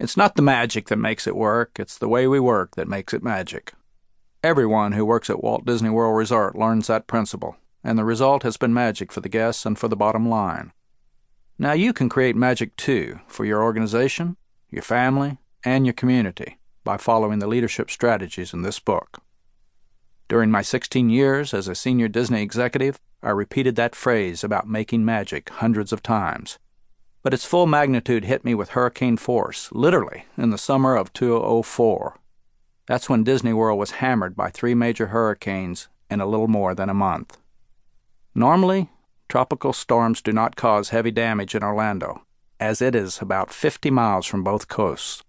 It's not the magic that makes it work, it's the way we work that makes it magic. Everyone who works at Walt Disney World Resort learns that principle, and the result has been magic for the guests and for the bottom line. Now you can create magic too for your organization, your family, and your community by following the leadership strategies in this book. During my 16 years as a senior Disney executive, I repeated that phrase about making magic hundreds of times. But its full magnitude hit me with hurricane force, literally, in the summer of 2004. That's when Disney World was hammered by three major hurricanes in a little more than a month. Normally, tropical storms do not cause heavy damage in Orlando, as it is about 50 miles from both coasts.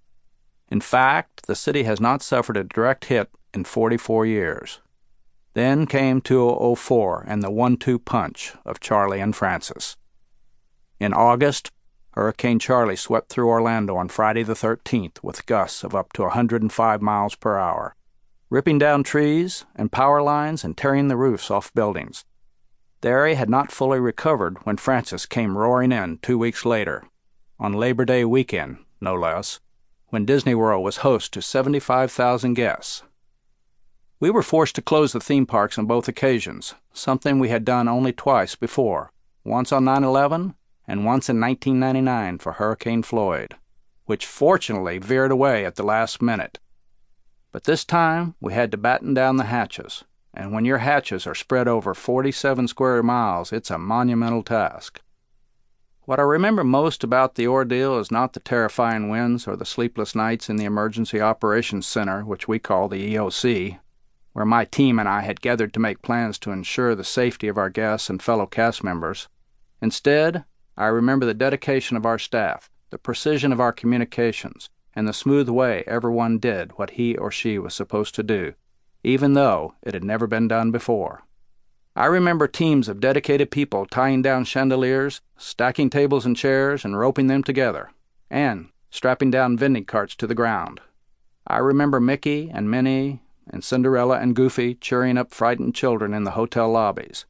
In fact, the city has not suffered a direct hit in 44 years. Then came 2004 and the one two punch of Charley and Frances. In August, Hurricane Charley swept through Orlando on Friday the 13th with gusts of up to 105 miles per hour, ripping down trees and power lines and tearing the roofs off buildings. The area had not fully recovered when Frances came roaring in two weeks later, on Labor Day weekend, no less, when Disney World was host to 75,000 guests. We were forced to close the theme parks on both occasions, something we had done only twice before, once on 9 11 and once in 1999 for Hurricane Floyd, which fortunately veered away at the last minute. But this time we had to batten down the hatches, and when your hatches are spread over 47 square miles, it's a monumental task. What I remember most about the ordeal is not the terrifying winds or the sleepless nights in the Emergency Operations Center, which we call the EOC, where my team and I had gathered to make plans to ensure the safety of our guests and fellow cast members. Instead, I remember the dedication of our staff, the precision of our communications, and the smooth way everyone did what he or she was supposed to do, even though it had never been done before. I remember teams of dedicated people tying down chandeliers, stacking tables and chairs, and roping them together, and strapping down vending carts to the ground. I remember Mickey and Minnie and Cinderella and Goofy cheering up frightened children in the hotel lobbies.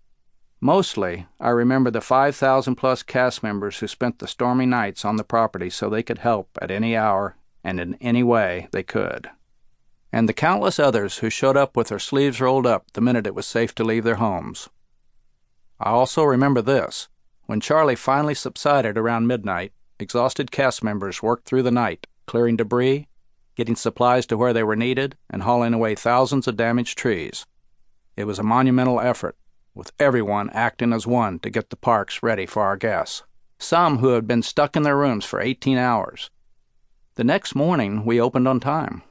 Mostly, I remember the 5,000 plus cast members who spent the stormy nights on the property so they could help at any hour and in any way they could. And the countless others who showed up with their sleeves rolled up the minute it was safe to leave their homes. I also remember this. When Charley finally subsided around midnight, exhausted cast members worked through the night, clearing debris getting supplies to where they were needed, and hauling away thousands of damaged trees. It was a monumental effort, with everyone acting as one to get the parks ready for our guests, some who had been stuck in their rooms for 18 hours. The next morning, we opened on time,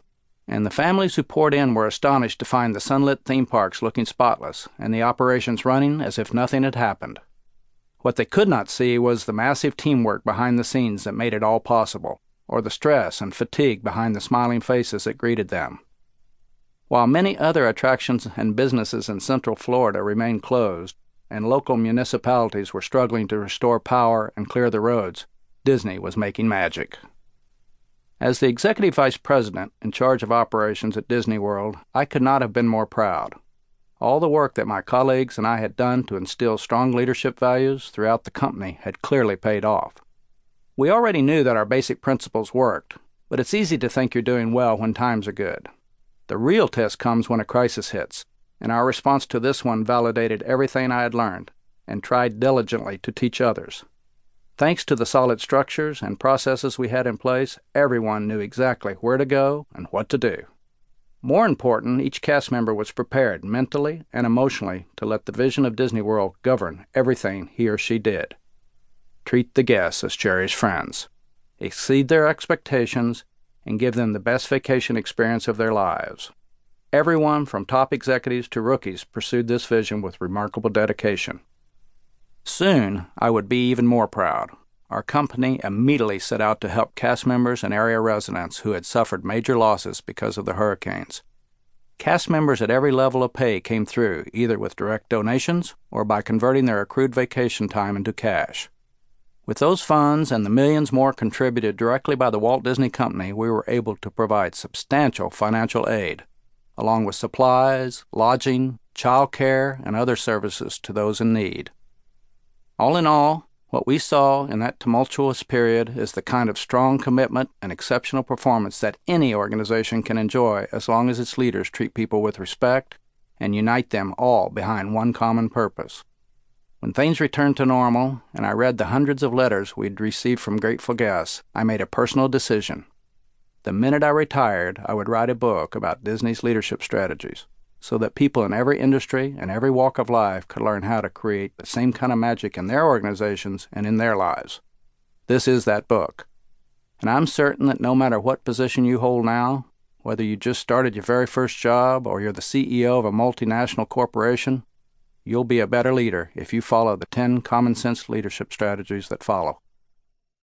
and the families who poured in were astonished to find the sunlit theme parks looking spotless and the operations running as if nothing had happened. What they could not see was the massive teamwork behind the scenes that made it all possible or the stress and fatigue behind the smiling faces that greeted them. While many other attractions and businesses in Central Florida remained closed, and local municipalities were struggling to restore power and clear the roads, Disney was making magic. As the executive vice president in charge of operations at Disney World, I could not have been more proud. All the work that my colleagues and I had done to instill strong leadership values throughout the company had clearly paid off. We already knew that our basic principles worked, but it's easy to think you're doing well when times are good. The real test comes when a crisis hits, and our response to this one validated everything I had learned and tried diligently to teach others. Thanks to the solid structures and processes we had in place, everyone knew exactly where to go and what to do. More important, each cast member was prepared mentally and emotionally to let the vision of Disney World govern everything he or she did treat the guests as cherished friends, exceed their expectations, and give them the best vacation experience of their lives. Everyone from top executives to rookies pursued this vision with remarkable dedication. Soon, I would be even more proud. Our company immediately set out to help cast members and area residents who had suffered major losses because of the hurricanes. Cast members at every level of pay came through, either with direct donations or by converting their accrued vacation time into cash. With those funds and the millions more contributed directly by the Walt Disney Company, we were able to provide substantial financial aid, along with supplies, lodging, child care, and other services to those in need. All in all, What we saw in that tumultuous period is the kind of strong commitment and exceptional performance that any organization can enjoy as long as its leaders treat people with respect and unite them all behind one common purpose. When things returned to normal and I read the hundreds of letters we'd received from grateful guests, I made a personal decision. The minute I retired, I would write a book about Disney's leadership strategies so that people in every industry and every walk of life could learn how to create the same kind of magic in their organizations and in their lives. This is that book. And I'm certain that no matter what position you hold now, whether you just started your very first job or you're the CEO of a multinational corporation, You'll be a better leader if you follow the 10 common sense leadership strategies that follow.